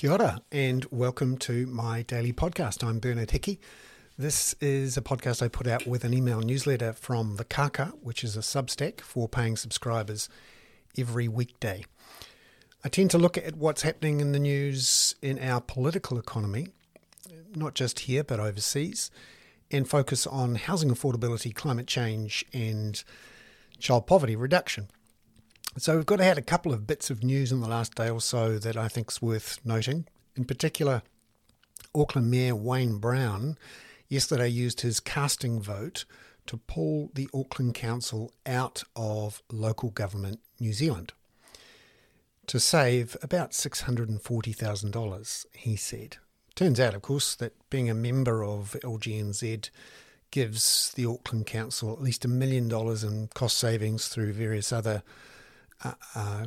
Kia ora, and welcome to my daily podcast. I'm Bernard Hickey. This is a podcast I put out with an email newsletter from the Kaka, which is a substack for paying subscribers every weekday. I tend to look at what's happening in the news in our political economy, not just here but overseas, and focus on housing affordability, climate change, and child poverty reduction. So we've got had a couple of bits of news in the last day or so that I think is worth noting. In particular, Auckland Mayor Wayne Brown yesterday used his casting vote to pull the Auckland Council out of local government New Zealand to save about $640,000, he said. Turns out, of course, that being a member of LGNZ gives the Auckland Council at least a million dollars in cost savings through various other uh,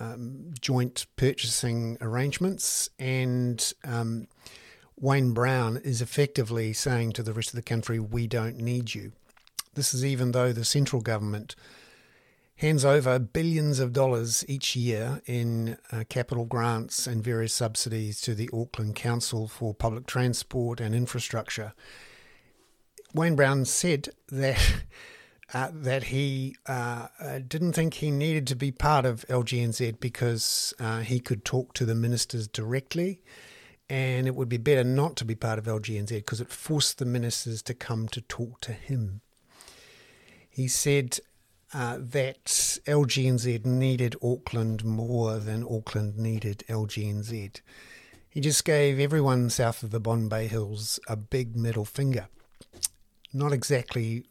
um, joint purchasing arrangements, and um, Wayne Brown is effectively saying to the rest of the country, "We don't need you." This is even though the central government hands over billions of dollars each year in uh, capital grants and various subsidies to the Auckland Council for public transport and infrastructure. Wayne Brown said that uh, that he uh, uh, didn't think he needed to be part of LGNZ because uh, he could talk to the ministers directly, and it would be better not to be part of LGNZ because it forced the ministers to come to talk to him. He said uh, that LGNZ needed Auckland more than Auckland needed LGNZ. He just gave everyone south of the Bombay Hills a big middle finger not exactly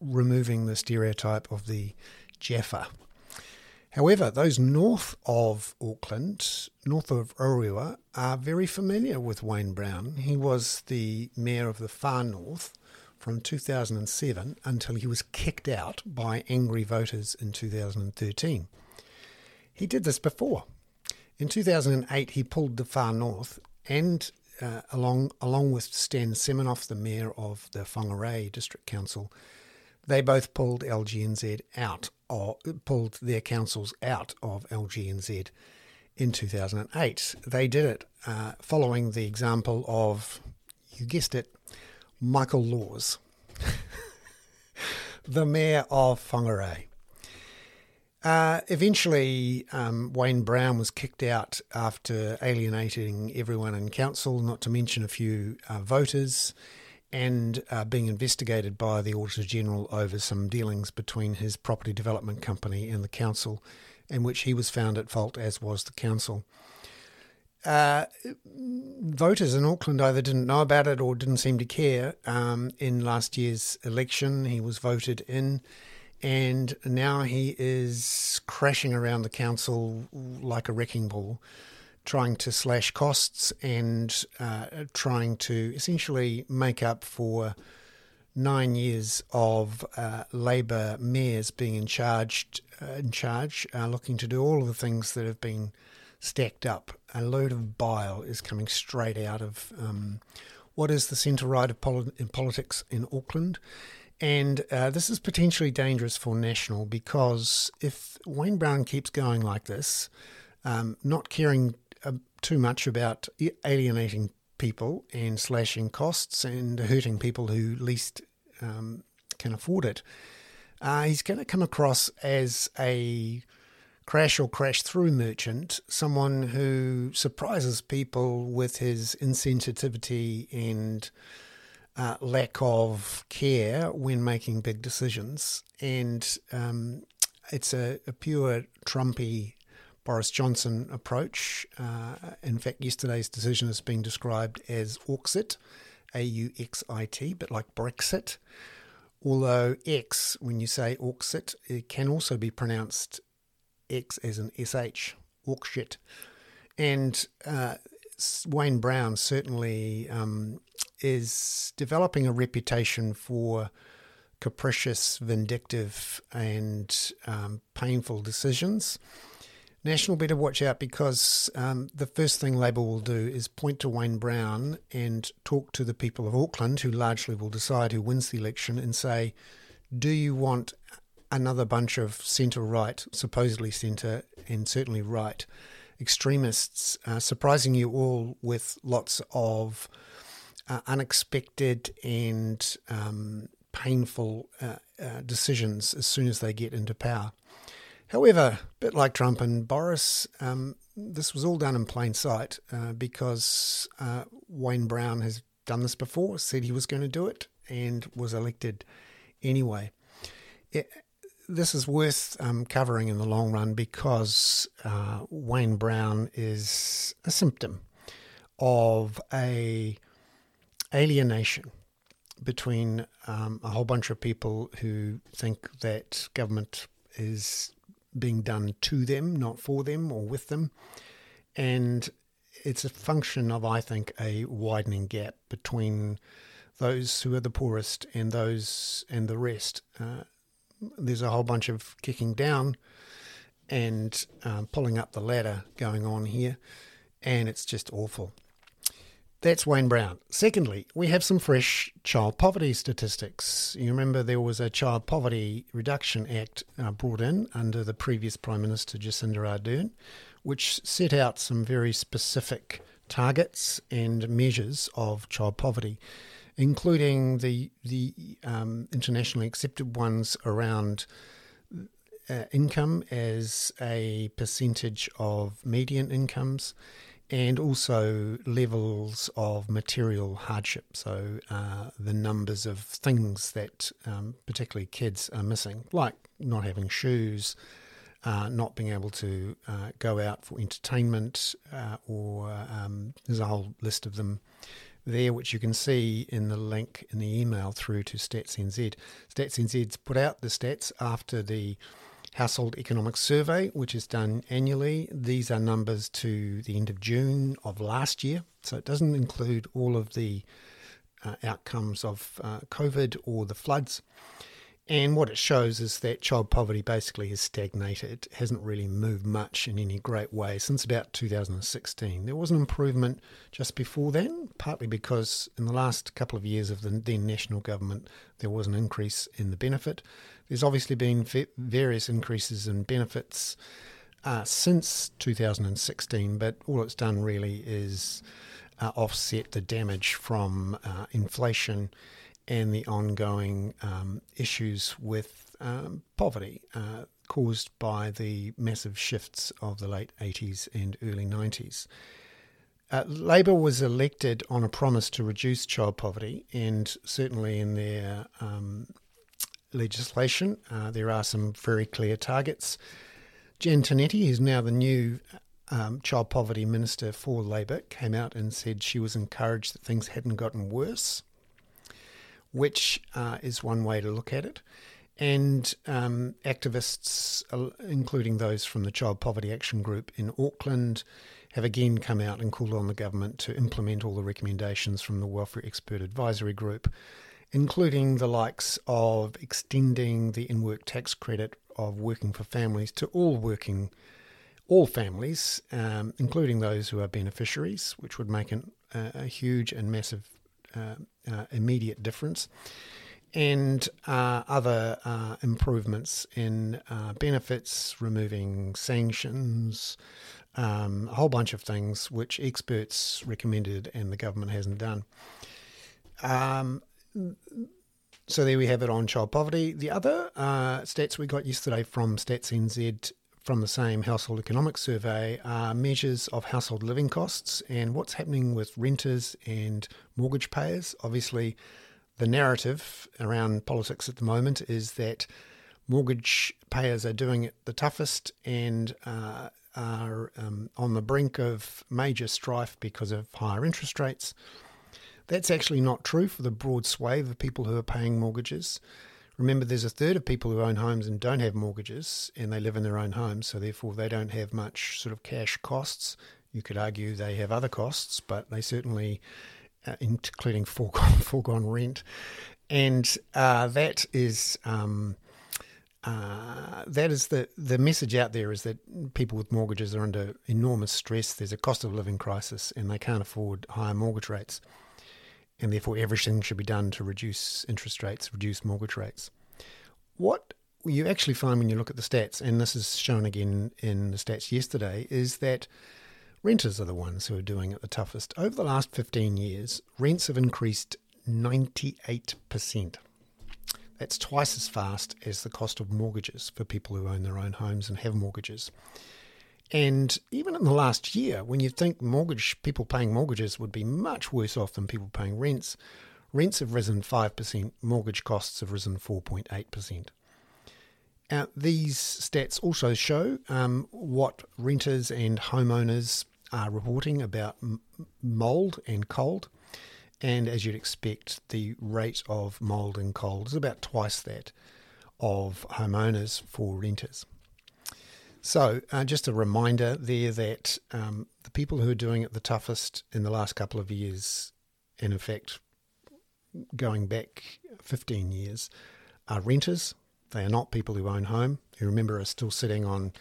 removing the stereotype of the Jaffa. However, those north of Auckland, north of Orewa, are very familiar with Wayne Brown. He was the mayor of the far north from 2007 until he was kicked out by angry voters in 2013. He did this before. In 2008, he pulled the far north and uh, along along with Stan Semenoff, the mayor of the Whangarei District Council, they both pulled LGNZ out or pulled their councils out of LGNZ in 2008. They did it uh, following the example of, you guessed it, Michael Laws, the mayor of Whanganui. Uh, eventually, um, Wayne Brown was kicked out after alienating everyone in council, not to mention a few uh, voters, and uh, being investigated by the Auditor General over some dealings between his property development company and the council, in which he was found at fault, as was the council. Uh, voters in Auckland either didn't know about it or didn't seem to care. Um, in last year's election, he was voted in and now he is crashing around the council like a wrecking ball, trying to slash costs and uh, trying to essentially make up for nine years of uh, Labor mayors being in charge, uh, in charge, uh, looking to do all of the things that have been stacked up. A load of bile is coming straight out of um, what is the centre right of poli- in politics in Auckland and uh, this is potentially dangerous for National because if Wayne Brown keeps going like this, um, not caring uh, too much about alienating people and slashing costs and hurting people who least um, can afford it, uh, he's going to come across as a crash or crash through merchant, someone who surprises people with his insensitivity and uh, lack of care when making big decisions. And um, it's a, a, pure Trumpy Boris Johnson approach. Uh, in fact, yesterday's decision has been described as Auxit, A U X I T, but like Brexit. Although X, when you say Auxit, it can also be pronounced X as an SH, Auxit. And uh, Wayne Brown certainly um, is developing a reputation for capricious, vindictive, and um, painful decisions. National better watch out because um, the first thing Labor will do is point to Wayne Brown and talk to the people of Auckland, who largely will decide who wins the election, and say, Do you want another bunch of centre right, supposedly centre, and certainly right, extremists uh, surprising you all with lots of uh, unexpected and um, painful uh, uh, decisions as soon as they get into power. However, a bit like Trump and Boris, um, this was all done in plain sight uh, because Wayne Brown has done this before, said he was going to do it, and was elected anyway. It, this is worth um, covering in the long run because uh, Wayne Brown is a symptom of a alienation between um, a whole bunch of people who think that government is being done to them, not for them or with them, and it's a function of, I think, a widening gap between those who are the poorest and those and the rest. Uh, there's a whole bunch of kicking down and um, pulling up the ladder going on here, and it's just awful. That's Wayne Brown. Secondly, we have some fresh child poverty statistics. You remember there was a Child Poverty Reduction Act uh, brought in under the previous Prime Minister Jacinda Ardern, which set out some very specific targets and measures of child poverty including the the um, internationally accepted ones around uh, income as a percentage of median incomes, and also levels of material hardship. So uh, the numbers of things that um, particularly kids are missing, like not having shoes. Uh, not being able to uh, go out for entertainment, uh, or um, there's a whole list of them there, which you can see in the link in the email through to StatsNZ. StatsNZ's put out the stats after the Household Economic Survey, which is done annually. These are numbers to the end of June of last year, so it doesn't include all of the uh, outcomes of uh, COVID or the floods. And what it shows is that child poverty basically has stagnated, it hasn't really moved much in any great way since about 2016. There was an improvement just before then, partly because in the last couple of years of the then national government, there was an increase in the benefit. There's obviously been various increases in benefits uh, since 2016, but all it's done really is uh, offset the damage from uh, inflation and the ongoing um, issues with um, poverty uh, caused by the massive shifts of the late 80s and early 90s. Uh, Labor was elected on a promise to reduce child poverty, and certainly in their um, legislation, uh, there are some very clear targets. Jan Tinetti, who's now the new um, child poverty minister for Labor, came out and said she was encouraged that things hadn't gotten worse which uh, is one way to look at it. And um, activists, uh, including those from the Child Poverty Action Group in Auckland, have again come out and called on the government to implement all the recommendations from the Welfare Expert Advisory Group, including the likes of extending the in work tax credit of working for families to all working all families, um, including those who are beneficiaries, which would make an, a huge and massive immediate difference. And uh, other improvements in benefits, removing sanctions, um, a whole bunch of things which experts recommended and the government hasn't done. Um, so there we have it on child poverty. The other uh, stats we got yesterday from Stats NZ from the same household economic survey are measures of household living costs and what's happening with renters and mortgage payers. Obviously, the narrative around politics at the moment is that mortgage payers are doing it the toughest and uh, are um, on the brink of major strife because of higher interest rates. That's actually not true for the broad swathe of people who are paying mortgages. Remember, there's a third of people who own homes and don't have mortgages, and they live in their own homes, so therefore they don't have much sort of cash costs. You could argue they have other costs, but they certainly, uh, including foregone, foregone rent, and uh, that is. Um, uh, that is the the message out there is that people with mortgages are under enormous stress. There's a cost of living crisis, and they can't afford higher mortgage rates and therefore everything should be done to reduce interest rates, reduce mortgage rates. What you actually find when you look at the stats, and this is shown again in the stats yesterday, is that renters are the ones who are doing it the toughest. Over the last 15 years, rents have increased 98%. That's twice as fast as the cost of mortgages for people who own their own homes and have mortgages. And even in the last year, when you think mortgage people paying mortgages would be much worse off than people paying rents, rents have risen 5%, mortgage costs have risen 4.8%. Uh, these stats also show um, what renters and homeowners are reporting about m- mould and cold. And as you'd expect, the rate of mould and cold is about twice that of homeowners for renters. So, uh, just a reminder there that um, the people who are doing it the toughest in the last couple of years, in effect, going back 15 years, are renters. They are not people who own home, who remember are still sitting on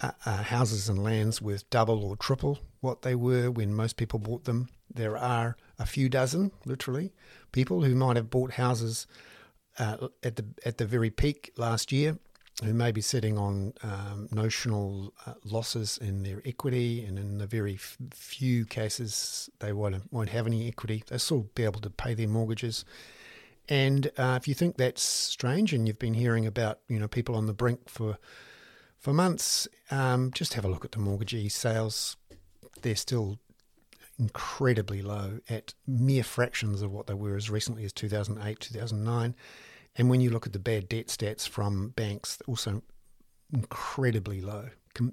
uh, uh, houses and lands worth double or triple what they were when most people bought them. There are a few dozen, literally, people who might have bought houses uh, at the at the very peak last year who may be sitting on um, notional uh, losses in their equity, and in the very f- few cases they won't, won't have any equity. They'll still be able to pay their mortgages. And uh, if you think that's strange, and you've been hearing about you know people on the brink for for months, um, just have a look at the mortgagee sales. They're still incredibly low at mere fractions of what they were as recently as 2008, 2009 and when you look at the bad debt stats from banks, also incredibly low,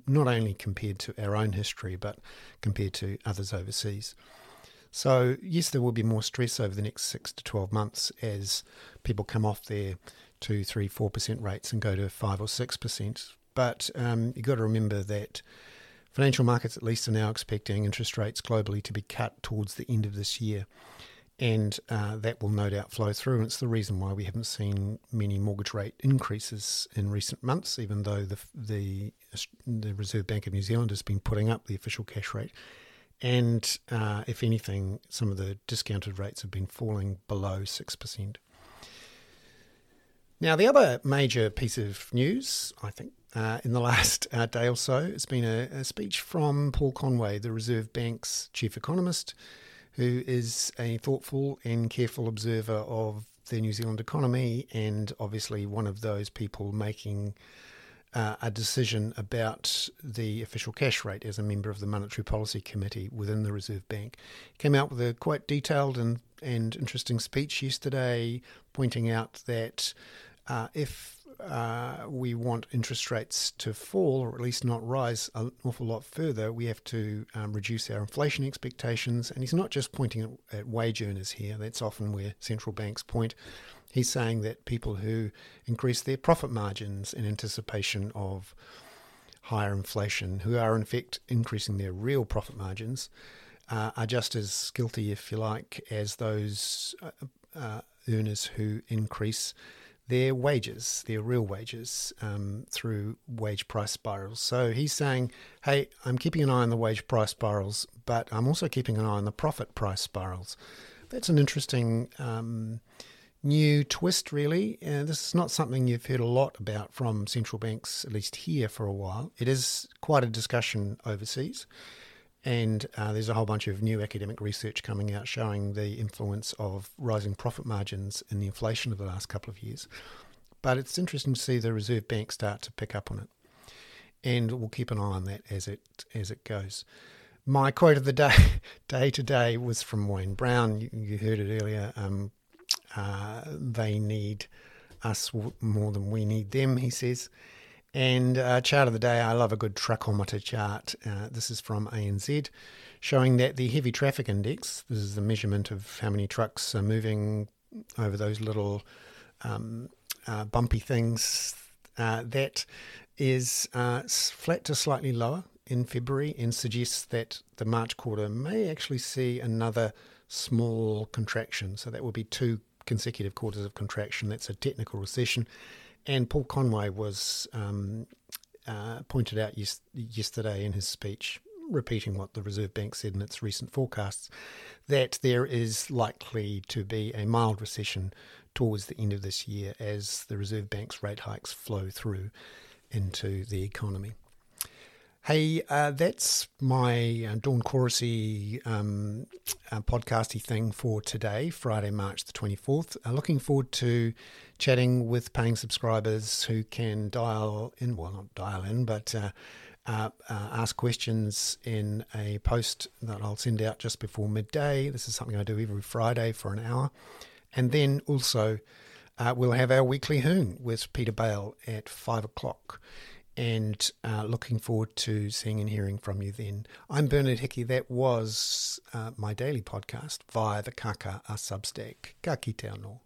not only compared to our own history, but compared to others overseas. So, yes, there will be more stress over the next six to 12 months as people come off their 2, 3, 4% rates and go to 5 or 6%. But um, you've got to remember that financial markets, at least, are now expecting interest rates globally to be cut towards the end of this year and uh, that will no doubt flow through. And it's the reason why we haven't seen many mortgage rate increases in recent months, even though the the the Reserve Bank of New Zealand has been putting up the official cash rate. And uh, if anything, some of the discounted rates have been falling below six percent. Now, the other major piece of news, I think, uh, in the last uh, day or so, has been a, a speech from Paul Conway, the Reserve Bank's chief economist who is a thoughtful and careful observer of the New Zealand economy and obviously one of those people making uh, a decision about the official cash rate as a member of the Monetary Policy Committee within the Reserve Bank. Came out with a quite detailed and, and interesting speech yesterday, pointing out that uh, if uh, we want interest rates to fall, or at least not rise an awful lot further, we have to um, reduce our inflation expectations. And he's not just pointing at, at, wage earners here, that's often where central banks point. He's saying that people who increase their profit margins in anticipation of higher inflation, who are in fact increasing their real profit margins, uh, are just as guilty, if you like, as those uh, uh earners who increase their wages, their real wages, um, through wage price spirals. So he's saying, hey, I'm keeping an eye on the wage price spirals, but I'm also keeping an eye on the profit price spirals. That's an interesting um, new twist, really. Uh, this is not something you've heard a lot about from central banks, at least here for a while. It is quite a discussion overseas. And uh, there's a whole bunch of new academic research coming out showing the influence of rising profit margins in the inflation of the last couple of years. But it's interesting to see the Reserve Bank start to pick up on it. And we'll keep an eye on that as it as it goes. My quote of the day, day to day, was from Wayne Brown. You, you heard it earlier. Um, uh, they need us more than we need them, he says. And uh, chart of the day, I love a good truckometer chart. Uh, this is from ANZ, showing that the heavy traffic index, this is the measurement of how many trucks are moving over those little um, uh, bumpy things, uh, that is uh, flat to slightly lower in February and suggests that the March quarter may actually see another small contraction. So that will be two consecutive quarters of contraction. That's a technical recession. And Paul Conway was um, uh, pointed out yes, yesterday in his speech repeating what the Reserve Bank said in its recent forecasts, that there is likely to be a mild recession towards the end of this year as the Reserve Bank's rate hikes flow through into the economy. Hey, uh, that's my uh, Dawn Chorusy um, uh, podcasty thing for today, Friday, March the 24th. Uh, looking forward to chatting with paying subscribers who can dial in, well, not dial in, but uh, uh, uh, ask questions in a post that I'll send out just before midday. This is something I do every Friday for an hour. And then also, we'll have our weekly Hoon with Peter Bale at five o'clock and uh, looking forward to seeing and hearing from you then. I'm Bernard Hickey. That was uh, my daily podcast via the Kaka a Substack. Ka kite anō.